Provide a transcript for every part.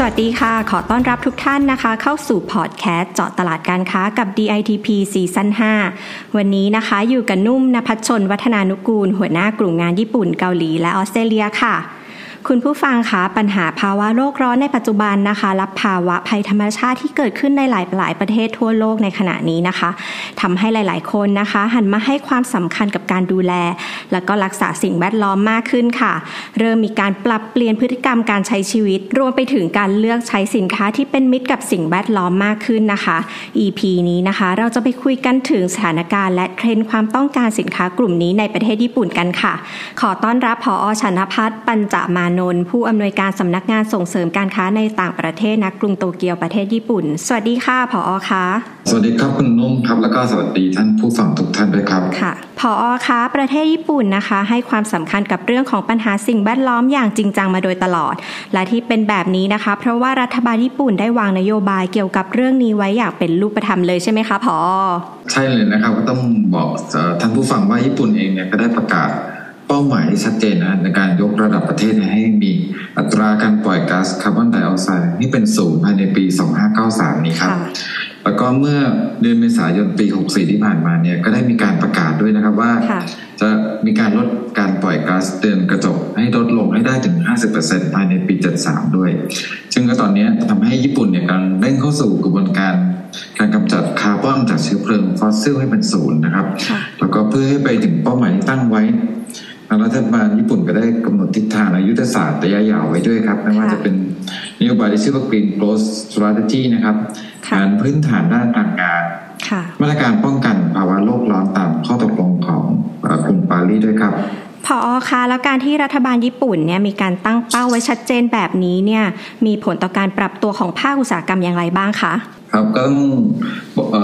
สวัสดีค่ะ ขอต้อนรับทุกท่านนะคะ เข้าสู่พอดแคสต์เจาะตลาดการค้ากับ DITP ซีซั่น5วันนี้นะคะอยู่กับนุ่มนภัชชนวัฒนานุกูล หัวหน้ากลุ่มงานญี่ปุ่นเกาหลีและออสเตรเลียค่ะ คุณผู้ฟังคะปัญหาภาวะโลกร้อนในปัจจุบันนะคะ รับภาวะภัยธรรมชาติที่เกิดขึ้นในหลายหลายประเทศทั่วโลกในขณะนี้นะคะทำให้หลาย ๆ คนนะคะ หันมาให้ความสำคัญกับการดูแล และก็รักษาสิ่งแวดล้อมมากขึ้นค่ะ เริ่มมีการปรับเปลี่ยนพฤติกรรมการใช้ชีวิต รวมไปถึงการเลือกใช้สินค้าที่เป็นมิตรกับสิ่งแวดล้อมมากขึ้นนะคะ EP นี้นะคะ เราจะไปคุยกันถึงสถานการณ์และเทรนด์ความต้องการสินค้ากลุ่มนี้ในประเทศญี่ปุ่นกันค่ะ ขอต้อนรับผอชนพัฒน์ปัญจมานนท์ผู้อำนวยการสำนักงานส่งเสริมการค้าในต่างประเทศนะกรุงโตเกียวประเทศญี่ปุ่น สวัสดีค่ะผอคะสวัสดีครับคุณนุ่มครับแล้วก็สวัสดีท่านผู้ฟังทุกท่านด้วยครับค่ะผอคะประเทศญี่ปุ่นนะคะ ให้ความสำคัญกับเรื่องของปัญหาสิ่งแวดล้อมอย่างจริงจังมาโดยตลอด และที่เป็นแบบนี้นะคะ เพราะว่ารัฐบาลญี่ปุ่นได้วางนโยบายเกี่ยวกับเรื่องนี้ไว้อย่างเป็นรูปธรรมเลยใช่ไหมคะผอใช่เลยนะครับก็ต้องบอกท่านผู้ฟังว่าญี่ปุ่นเองเนี่ยก็ได้ประกาศเป้าหมายชัดเจนนะในการยกระดับประเทศให้มีอัตราการปล่อยก๊าซคาร์บอนไดออกไซด์นี่เป็นศูนย์ภายในปี 2593 นี้ครับ แล้วก็เมื่อเดือนเมษายนปี 64 ที่ผ่านมาเนี่ยก็ได้มีการประกาศด้วยนะครับว่า จะมีการลดการปล่อยก๊าซเตือนกระจกให้ลดลงให้ได้ถึง 50%ภายในปี 73 ด้วย ซึ่งก็ตอนนี้ทำให้ญี่ปุ่นเนี่ยกำลังเร่งเข้าสู่กระบวนการการกำจัดคาร์บอนจากเชื้อเพลิงฟอสซิลให้เป็นศูนย์นะครับ แล้วก็เพื่อให้ไปถึงเป้าหมายที่ตั้งไว้ทาง รัฐบาลญี่ปุ่นก็ได้กำหนดทิศทางและยุทธศาสตร์ระยะยาวไว้ด้วยครับไม่ว่าจะเป็นนโยบายที่ชื่อว่า Green Growth Strategy นะครับแผนพื้นฐานด้านพลังงานมาตรการป้องกันภาวะโลกร้อนตามข้อตกลงของกรุงปารีสด้วยครับผอ.คะแล้วการที่รัฐบาลญี่ปุ่นเนี่ยมีการตั้งเป้าไว้ชัดเจนแบบนี้เนี่ยมีผลต่อการปรับตัวของภาคอุตสาหกรรมอย่างไรบ้างคะครับก็ต้อง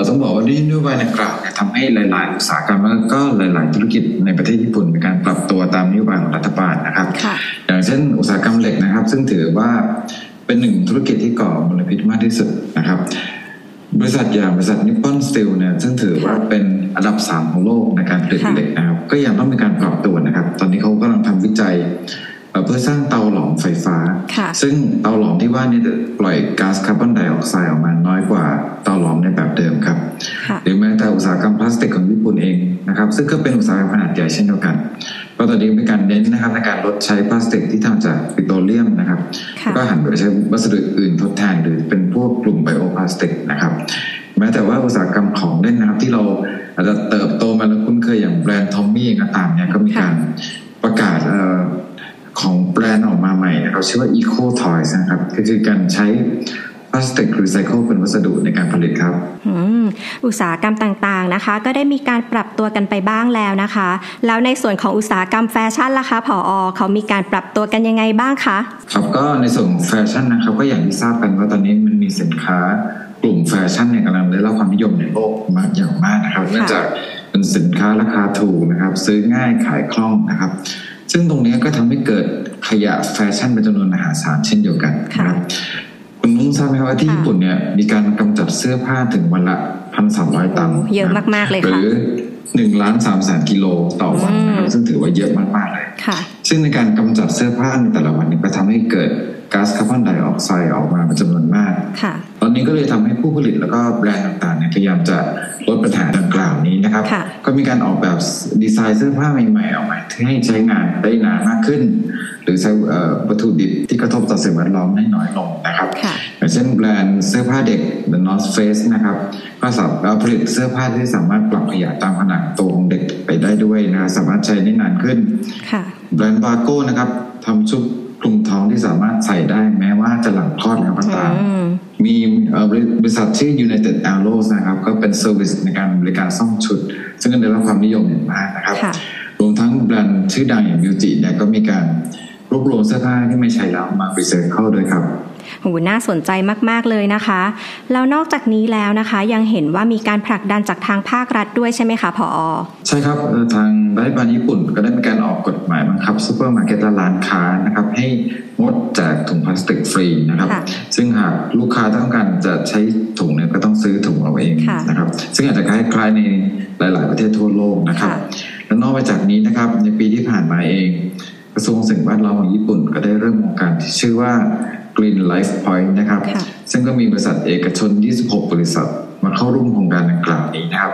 ต้องบอกว่านี่นโยบายดังกล่าวเนี่ยทำให้หลาย ๆ อุตสาหกรรมแล้วก็หลาย ๆ ธุรกิจในประเทศญี่ ธุรกิจที่ก่อมลพิษมากที่สุดนะครับ บริษัทอย่างบริษัทนิปปอนสตีลเนี่ยซึ่งถือว่าเป็นอันดับสามของโลกในการผลิตเหล็กนะครับ ก็ยังต้องมีการปรับตัวนะครับ ตอนนี้เขากำลังทำวิจัยเพื่อสร้างเตาหลอมไฟฟ้า ซึ่งเตาหลอมที่ว่านี่จะปล่อยก๊าซคาร์บอนไดออกไซด์ออกมาน้อยกว่าเตาหลอมในแบบเดิมครับ หรือแม้แต่อุตสาหกรรมพลาสติกของญี่ปุ่นเองนะครับ ซึ่งก็เป็นอุตสาหกรรมขนาดใหญ่เช่นเดียวกัน ก็ตอนนี้มีการเน้นนะครับในการลดใช้พลาสติกที่ทำจากปิโตรเลียมนะครับก็หันไปใช้วัสดุอื่นทดแทนหรือเป็นพวกกลุ่ม bioplastic นะครับแม้แต่ว่าอุตสาหกรรมของเล่นนะครับที่เราอาจจะเติบโตมาแล้วคุ้นเคยอย่างแบรนด์ Tomy ก็ตามเนี่ยก็มีการประกาศของแบรนด์ออกมาใหม่เราชื่อว่า Eco Toys นะครับก็คือการใช้ พลาสติกรีไซเคิลเป็นวัสดุในการผลิตครับอุตสาหกรรมต่างๆนะคะ ก็ได้มีการปรับตัวกันไปบ้างแล้วนะคะ แล้วในส่วนของอุตสาหกรรมแฟชั่นล่ะคะผอ.เขามีการปรับตัวกันยังไงบ้างคะครับก็ในส่วนแฟชั่นนะครับก็อย่างที่ทราบกันว่าตอนนี้มันมีสินค้ากลุ่มแฟชั่นเนี่ยกำลังได้รับความนิยมในโลกมากอย่างมากนะครับเนื่องจากเป็นสินค้าราคาถูกนะครับ ซื้อง่ายขายคล่องนะครับ ซึ่งตรงนี้ก็ทำให้เกิดขยะแฟชั่นเป็นจำนวนมหาศาลเช่นเดียวกันครับ คุณนุ่งทราบไหมว่าที่ญี่ปุ่นเนี่ยมีการกำจัดเสื้อผ้าถึงวันละพันสามร้อยตันเยอะมากๆเลยค่ะหรือหนึ่งล้านสามแสนกิโลต่อวันนะครับซึ่งถือว่าเยอะมากๆเลยซึ่งในการกำจัดเสื้อผ้าในแต่ละวันนี้ก็ทำให้เกิดก๊าซคาร์บอนไดออกไซด์ออกมาเป็นจำนวนมากตอนนี้ก็เลยทำให้ผู้ผลิตแล้วก็แบรนด์ต่างๆเนี่ยพยายามจะลดปัญหาดังกล่าวนี้นะครับ ก็มีการออกแบบดีไซน์เสื้อผ้าใหม่ๆออกมาให้ใช้งานได้นานมากขึ้น หรือใช้วัตถุดิบที่กระทบต่อสิ่งแวดล้อมได้น้อยลงนะครับอย่างเช่นแบรนด์เสื้อผ้าเด็ก The North Face นะครับก็สามารถผลิตเสื้อผ้าที่สามารถปรับขยายตามขนาดตัวของเด็กไปได้ด้วยนะสามารถใช้ได้นานขึ้นแบรนด์บาโก้นะครับทำชุดคลุมท้องที่สามารถใส่ได้แม้ว่าจะหลังคลอดแล้วก็ตามมี บริษัทชื่อ United Arrows นะครับ ก็เป็น service ในการบริการซ่อมชุด ซึ่งก็ได้รับความนิยมอย่างมากนะครับ รวมทั้งแบรนด์ชื่อดังอย่าง MUJI เนี่ยก็มีการ รวบรวมเสื้อผ้าที่ไม่ใช้แล้วมารีไซเคิลด้วยครับโหน่าสนใจมาก ๆ เลยนะคะ แล้วนอกจากนี้แล้วนะคะยังเห็นว่ามีการผลักดันจากทางภาครัฐด้วยใช่ไหมคะผอใช่ครับทางรัฐบาลญี่ปุ่นก็ได้มีการออกกฎหมายบังคับซูเปอร์มาร์เก็ตและร้านค้านะครับให้งดแจกถุงพลาสติกฟรีนะครับ ซึ่งหากลูกค้าต้องการจะใช้ถุงเนี่ยก็ต้องซื้อถุงเอาเองนะครับ ซึ่งอาจจะคล้ายๆในหลาย ๆ ประเทศทั่วโลกนะครับ และนอกจากนี้นะครับในปีที่ผ่านมาเอง กระทรวงสิ่งแวดล้อมของญี่ปุ่นก็ได้เริ่มโครงการที่ชื่อว่า Green Life Point นะครับ ซึ่งก็มีบริษัทเอกชน 26 บริษัท มาเข้าร่วมโครงการดังกล่าวนี้นะครับ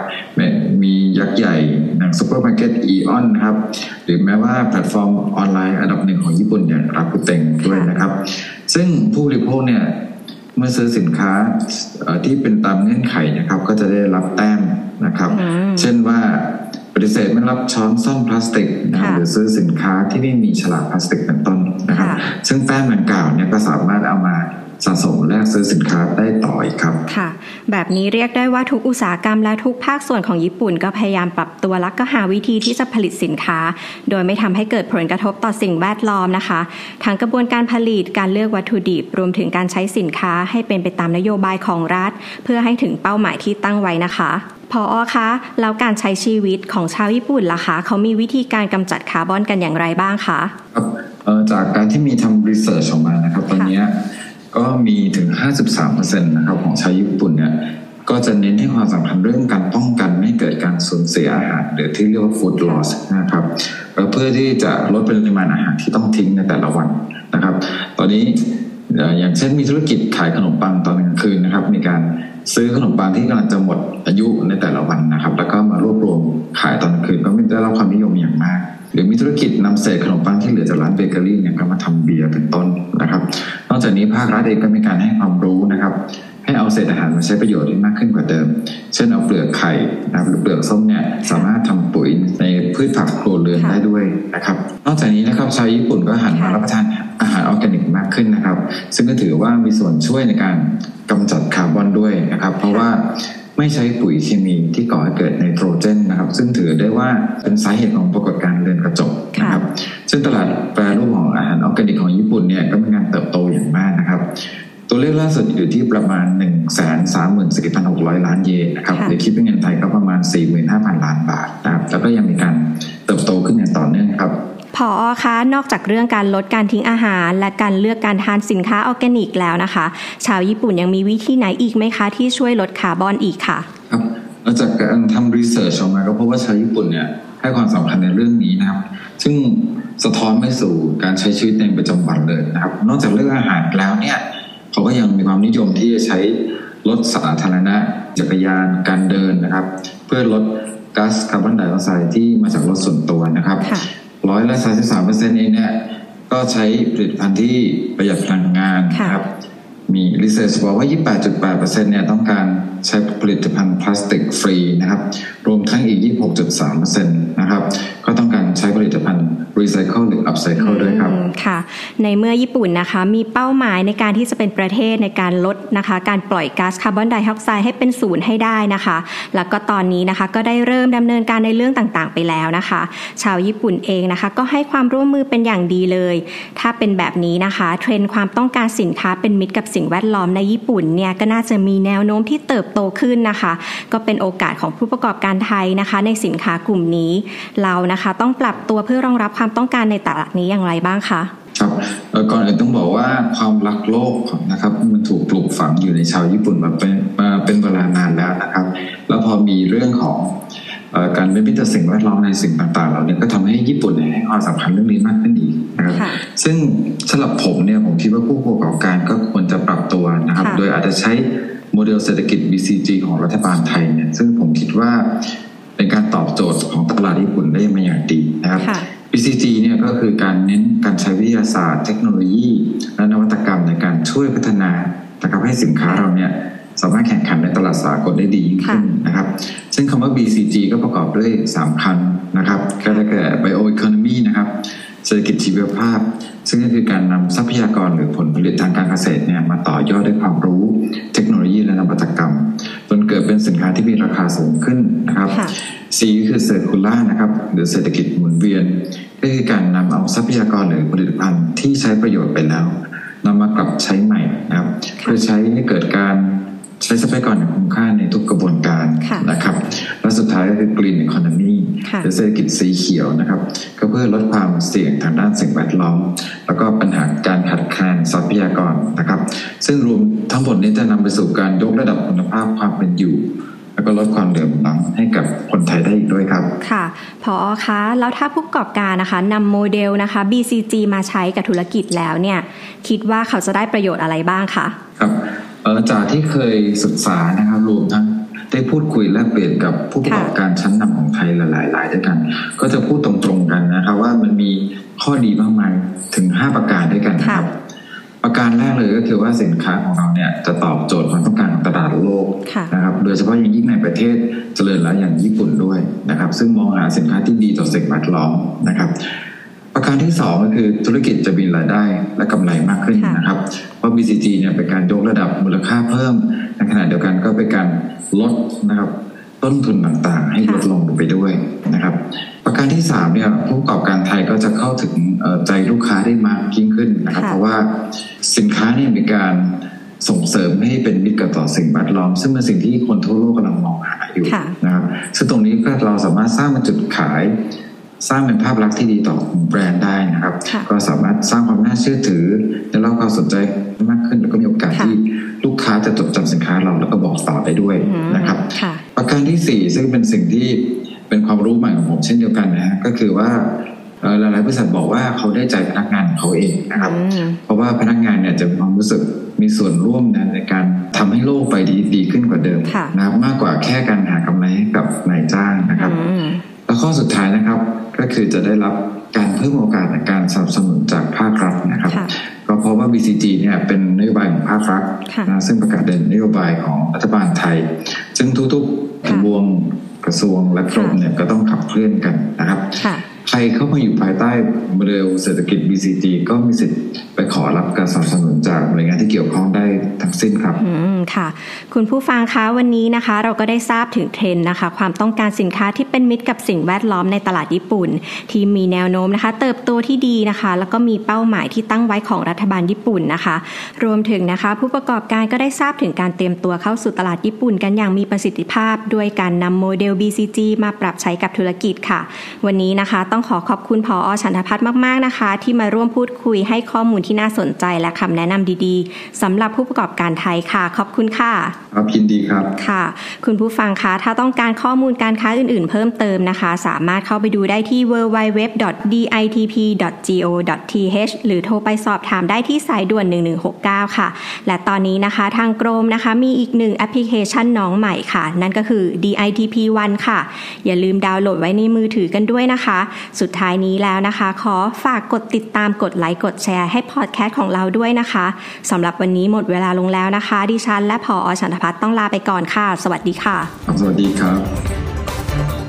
มียักษ์ใหญ่อย่างซูเปอร์มาร์เก็ต AEON นะครับ หรือแม้ว่าแพลตฟอร์มออนไลน์อันดับหนึ่งของญี่ปุ่นอย่าง Rakuten ด้วยนะครับ ซึ่งผู้บริโภคเนี่ยเมื่อซื้อสินค้าที่เป็นตามเงื่อนไขนะครับ ก็จะได้รับแต้มนะครับ เช่นว่า ปฏิเสธไม่รับช้อนซ่อมพลาสติกนะหรือซื้อสินค้าที่ไม่มีฉลากพลาสติกเป็นต้นนะครับ ซึ่งแต้มดังกล่าวเนี่ยก็สามารถเอามาสะสมและซื้อสินค้าได้ต่ออีกครับ ค่ะ แบบนี้เรียกได้ว่าทุกอุตสาหกรรมและทุกภาคส่วนของญี่ปุ่น ก็พยายามปรับตัวและก็หาวิธีที่จะผลิตสินค้า โดยไม่ทำให้เกิดผลกระทบต่อสิ่งแวดล้อมนะคะทั้งกระบวนการผลิตการเลือกวัตถุดิบ รวมถึงการใช้สินค้าให้เป็นไปตามนโยบายของรัฐ เพื่อให้ถึงเป้าหมายที่ตั้งไว้นะคะ พออคะแล้วการใช้ชีวิตของชาวญี่ปุ่นล่ะคะเขามีวิธีการกำจัดคาร์บอนกันอย่างไรบ้างคะครับจากการที่มีทำรีเสิร์ชออกมานะครับ ตอนนี้ก็มีถึง 53%นะครับของชาวญี่ปุ่นเนี่ยก็จะเน้นให้ความสำคัญเรื่องการป้องกันไม่เกิดการสูญเสียอาหารหรือที่เรียกว่า food loss นะครับเพื่อที่จะลดปริมาณอาหารที่ต้องทิ้งในแต่ละวันนะครับ ตอนนี้ อย่างเช่นมีธุรกิจขายขนมปังตอนกลางคืนนะครับ มีการซื้อขนมปังที่กำลังจะหมดอายุในแต่ละวันนะครับ แล้วก็มารวบรวมขายตอนกลางคืนก็ไม่ได้รับความนิยมอย่างมาก หรือมีธุรกิจนำเศษขนมปังที่เหลือจากร้านเบเกอรี่เนี่ยก็มาทำเบียร์เป็นต้นนะครับ นอกจากนี้ภาครัฐเองก็มีการให้ความรู้นะครับ ให้เอาเศษอาหารมาใช้ประโยชน์ได้มากขึ้นกว่าเดิม เช่นเอาเปลือกไข่นะครับหรือเปลือกส้มเนี่ยสามารถทำปุ๋ยในพืชผักครัวเรือนได้ด้วยนะครับ นอกจากนี้นะครับชาวญี่ปุ่นก็หันมารับประทานอาหาร อาหารออร์แกนิกมากขึ้นนะครับ ซึ่งก็ถือว่ามีส่วนช่วยในการกำจัดคาร์บอนด้วยนะครับ เพราะว่าไม่ใช้ปุ๋ยเคมีที่ก่อให้เกิดไนโตรเจนนะครับ ซึ่งถือได้ว่าเป็นสาเหตุของปรากฏการณ์เรือนกระจกนะครับ ซึ่งตลาดแปรรูปของอาหารออร์แกนิกของญี่ปุ่นเนี่ยก็มีการเติบโตอย่างมากนะครับตัวเลขล่าสุดอยู่ที่ประมาณ 1 3 4 6 0 0 ล้านเยนนะครับหรือคิดเป็นเงินไทยก็ประมาณ 45,000 ล้านบาทนะครับ แล้วก็ยังมีการเติบโตขึ้นอย่างต่อเนื่องครับ ผอคะนอกจากเรื่องการลดการทิ้งอาหาร และการเลือกการทานสินค้าออร์แกนิกแล้วนะคะ ชาวญี่ปุ่นยังมีวิธีไหนอีกไหมคะ ที่ช่วยลดคาร์บอนอีกค่ะครับหลังจากการทำ research ออกมาก็พบว่าชาวญี่ปุ่นเนี่ยให้ความสำคัญในเรื่องนี้นะครับ ซึ่งสะท้อนไปสู่การใช้ชีวิตในประจำวันเลยนะครับ นอกจากเรื่องอาหารแล้วเนี่ยเขาก็ยังมีความนิยมที่จะใช้รถสาธารณะ จักรยานการเดินนะครับ เพื่อลดก๊าซคาร์บอนไดออกไซด์ที่มาจากรถส่วนตัวนะครับ ร้อยละสามสิบสามเปอร์เซ็นต์เองเนี่ยก็ใช้ผลิตภัณฑ์ที่ประหยัดพลังงานครับ มี research บอกว่า 28.8%เนี่ยต้องการใช้ผลิตภัณฑ์ plastic free นะครับรวมทั้งอีก 26.3%นะครับก็ต้องการใช้ผลิตภัณฑ์รีไซเคิลหรือ upcycle ด้วยครับค่ะ ในเมื่อญี่ปุ่นนะคะมีเป้าหมายในการที่จะเป็นประเทศในการลดนะคะ การปล่อยก๊าซคาร์บอนไดออกไซด์ให้เป็นศูนย์ให้ได้นะคะ แล้วก็ตอนนี้นะคะก็ได้เริ่มดำเนินการในเรื่องต่างๆ ไปแล้วนะคะ ชาวญี่ปุ่นเองนะคะ ก็ให้ความร่วมมือเป็นอย่างดีเลย ถ้าเป็นแบบนี้นะคะ เทรนด์ความต้องการสินค้าเป็นมิตรกับสิ่งแวดล้อมในญี่ปุ่นเนี่ยก็น่าจะมีแนวโน้มที่เติบโตขึ้นนะคะ ก็เป็นโอกาสของผู้ประกอบการไทยนะคะ ในสินค้ากลุ่มนี้เรานะคะต้องปรับตัวเพื่อรองรับความต้องการในตลาดนี้อย่างไรบ้างคะครับก่อนอื่นต้องบอกว่าความรักโลกนะครับมันถูกปลูกฝังอยู่ในชาวญี่ปุ่นมาเป็นมาเป็นเวลานานแล้วนะครับ แล้วพอมีเรื่องของการเป็นมิตรสิ่งแวดล้อมในสิ่งต่างๆเราเนี่ยก็ทำให้ญี่ปุ่นให้ความสำคัญเรื่องนี้มากขึ้นอีกนะครับ ซึ่งสำหรับผมเนี่ยผมคิดว่าผู้ประกอบการก็ควรจะปรับตัวนะครับ โดยอาจจะใช้ โมเดลเศรษฐกิจ BCG ของรัฐบาลไทยเนี่ยซึ่งผมคิดว่าเป็นการตอบโจทย์ของตลาดญี่ปุ่นได้มาอย่างดีนะครับ BCG เนี่ยก็คือการเน้นการใช้วิทยาศาสตร์ เทคโนโลยี และนวัตกรรมในการช่วยพัฒนานะครับให้สินค้าเราเนี่ยสามารถแข่งขันในตลาดสากลได้ดียิ่งขึ้นนะครับ ซึ่งคำว่า BCG ก็ประกอบด้วย 3คันนะครับ ก็ได้แก่ Bioeconomy นะครับ เศรษฐกิจชีวภาพ ซึ่งก็คือการนำทรัพยากรหรือผลผลิตทางการเกษตรเนี่ยมาต่อยอดด้วยความรู้ เทคโนโลยีและนวัตกรรม จนเกิดเป็นสินค้าที่มีราคาสูงขึ้นนะครับ C คือเซอร์คูล่านะครับหรือเศรษฐกิจหมุนเวียน ก็คือการนำเอาทรัพยากรหรือผลิตภัณฑ์ที่ใช้ประโยชน์ไปแล้วนำมากลับใช้ใหม่นะครับเพื่อใช้ให้เกิดการใช้ทรัพยากรอย่างคุ้มค่าในทุกกระบวนการนะครับ และสุดท้ายก็คือกรีนอีโคโนมีหรือเศรษฐกิจสีเขียวนะครับ ก็เพื่อลดความเสี่ยงทางด้านสิ่งแวดล้อม แล้วก็ปัญหาการขาดแคลนทรัพยากรนะครับ ซึ่งรวมทั้งหมดนี้จะนำไปสู่การยกระดับคุณภาพความเป็นอยู่แล้วก็ลดความเดือดร้อนให้กับคนไทยได้อีกด้วยครับ ค่ะ พอคะแล้วถ้าผู้ประกอบการนะคะนำโมเดลนะคะ BCG มาใช้กับธุรกิจแล้วเนี่ย คิดว่าเขาจะได้ประโยชน์อะไรบ้างคะ ครับ จากที่เคยศึกษานะครับรวมทั้งได้พูดคุยและเปลี่ยนกับผู้ประกอบการชั้นนำของไทยหลายๆด้วยกัน ก็จะพูดตรงๆกันนะครับ ว่ามันมีข้อดีมากมายถึง 5 ประการด้วยกันนะครับ ประการแรกเลยก็คือว่าสินค้าของเราเนี่ยจะตอบโจทย์ความต้องการของตลาดโลกนะครับ โดยเฉพาะอย่างยิ่งในประเทศเจริญแล้วอย่างญี่ปุ่นด้วยนะครับ ซึ่งมองหาสินค้าที่ดีต่อสิ่งแวดล้อมนะครับ ประการที่สองก็คือธุรกิจจะมีรายได้และกำไรมากขึ้นนะครับ เพราะ BCG เนี่ยเป็นการยกระดับมูลค่าเพิ่มในขณะเดียวกันก็เป็นการลดนะครับต้นทุนต่างๆ ให้ลดลงไปด้วยนะครับ ประการที่สามเนี่ยผู้ประกอบการไทยก็จะเข้าถึงใจลูกค้าได้มากยิ่งขึ้นนะครับ เพราะว่าสินค้าเนี่ยมีการส่งเสริมให้เป็นมิตรกับต่อสิ่งแวดล้อม ซึ่งเป็นสิ่งที่คนทั่วโลกกำลังมองหาอยู่นะครับซึ่งตรงนี้ก็เราสามารถสร้างเป็นจุดขาย สร้างเป็นภาพลักษณ์ที่ดีต่อแบรนด์ได้นะครับ ก็สามารถสร้างความน่าเชื่อถือและรับความสนใจมากขึ้นแล้วก็มีโอกาสที่ลูกค้าจะจดจำสินค้าเราแล้วก็บอกต่อไปด้วยนะครับประการที่สี่ซึ่งเป็นสิ่งที่เป็นความรู้ใหม่ของผมเช่นเดียวกันนะฮะก็คือว่าหลายๆบริษัทบอกว่าเขาได้ใจพนักงานของเขาเองนะครับ เพราะว่าพนักงานเนี่ยจะมีความรู้สึกมีส่วนร่วมในการทำให้โลกไปดีดีขึ้นกว่าเดิมนะครับมากกว่าแค่การหากำไรให้กับนายจ้างนะครับแล้ว ข้อสุดท้ายนะครับก็คือจะได้รับการเพิ่มโอกาสในการสนับสนุนจากภาครัฐนะครับก็เพราะว่า BCG เนี่ยเป็นนโยบายของภาครัฐนะซึ่งประกาศเป็นนโยบายของรัฐบาลไทย ซึ่งทุกๆกระบวงกระทรวงและกรมเนี่ยก็ต้องขับเคลื่อนกันนะครับใคร เข้ามาอยู่ภายใต้โมเดลเศรษฐกิจ BCG ก็มีสิทธิ์ไปขอรับการสนับสนุนจากหน่วยงานที่เกี่ยวข้องได้ทั้งสิ้นครับอืมค่ะ คุณผู้ฟังคะวันนี้นะคะ เราก็ได้ทราบถึงเทรนด์นะคะ ความต้องการสินค้าที่เป็นมิตรกับสิ่งแวดล้อมในตลาดญี่ปุ่น ที่มีแนวโน้มนะคะ เติบโตที่ดีนะคะ แล้วก็มีเป้าหมายที่ตั้งไว้ของรัฐบาลญี่ปุ่นนะคะ รวมถึงนะคะ ผู้ประกอบการก็ได้ทราบถึงการเตรียมตัวเข้าสู่ตลาดญี่ปุ่น กันอย่างมีประสิทธิภาพ ด้วยการนำโมเดล BCG มาปรับใช้กับธุรกิจค่ะ วันนี้นะคะ ต้องขอขอบคุณพออฉันทพัฒน์มาก ๆ นะคะ ที่มาร่วมพูดคุยให้ข้อมูลที่น่าสนใจและคำแนะนำดีๆสำหรับผู้ประกอบการไทยค่ะ ขอบคุณค่ะครับยินดีครับค่ะ คุณผู้ฟังคะ ถ้าต้องการข้อมูลการค้าอื่นๆ เพิ่มเติมนะคะ สามารถเข้าไปดูได้ที่ www.ditp.go.th หรือโทรไปสอบถามได้ที่สายด่วน 1169 ค่ะ และตอนนี้นะคะทางกรมนะคะมีอีกหนึ่งแอปพลิเคชันน้องใหม่ค่ะ นั่นก็คือ DITP One ค่ะ อย่าลืมดาวน์โหลดไว้ในมือถือกันด้วยนะคะ สุดท้ายนี้แล้วนะคะ ขอฝากกดติดตามกดไลค์กดแชร์ให้พอดแคสต์ของเราด้วยนะคะสำหรับวันนี้หมดเวลาลงแล้วนะคะ ดิฉันและพออชันทพัฒน์ต้องลาไปก่อนค่ะ สวัสดีค่ะ สวัสดีครับ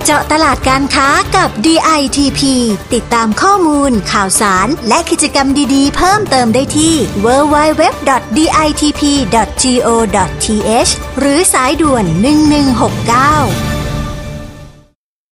เจาะตลาดการค้ากับ DITP ติดตามข้อมูล ข่าวสาร และกิจกรรมดีๆ เพิ่มเติมได้ที่ www.ditp.go.th หรือสายด่วน 1169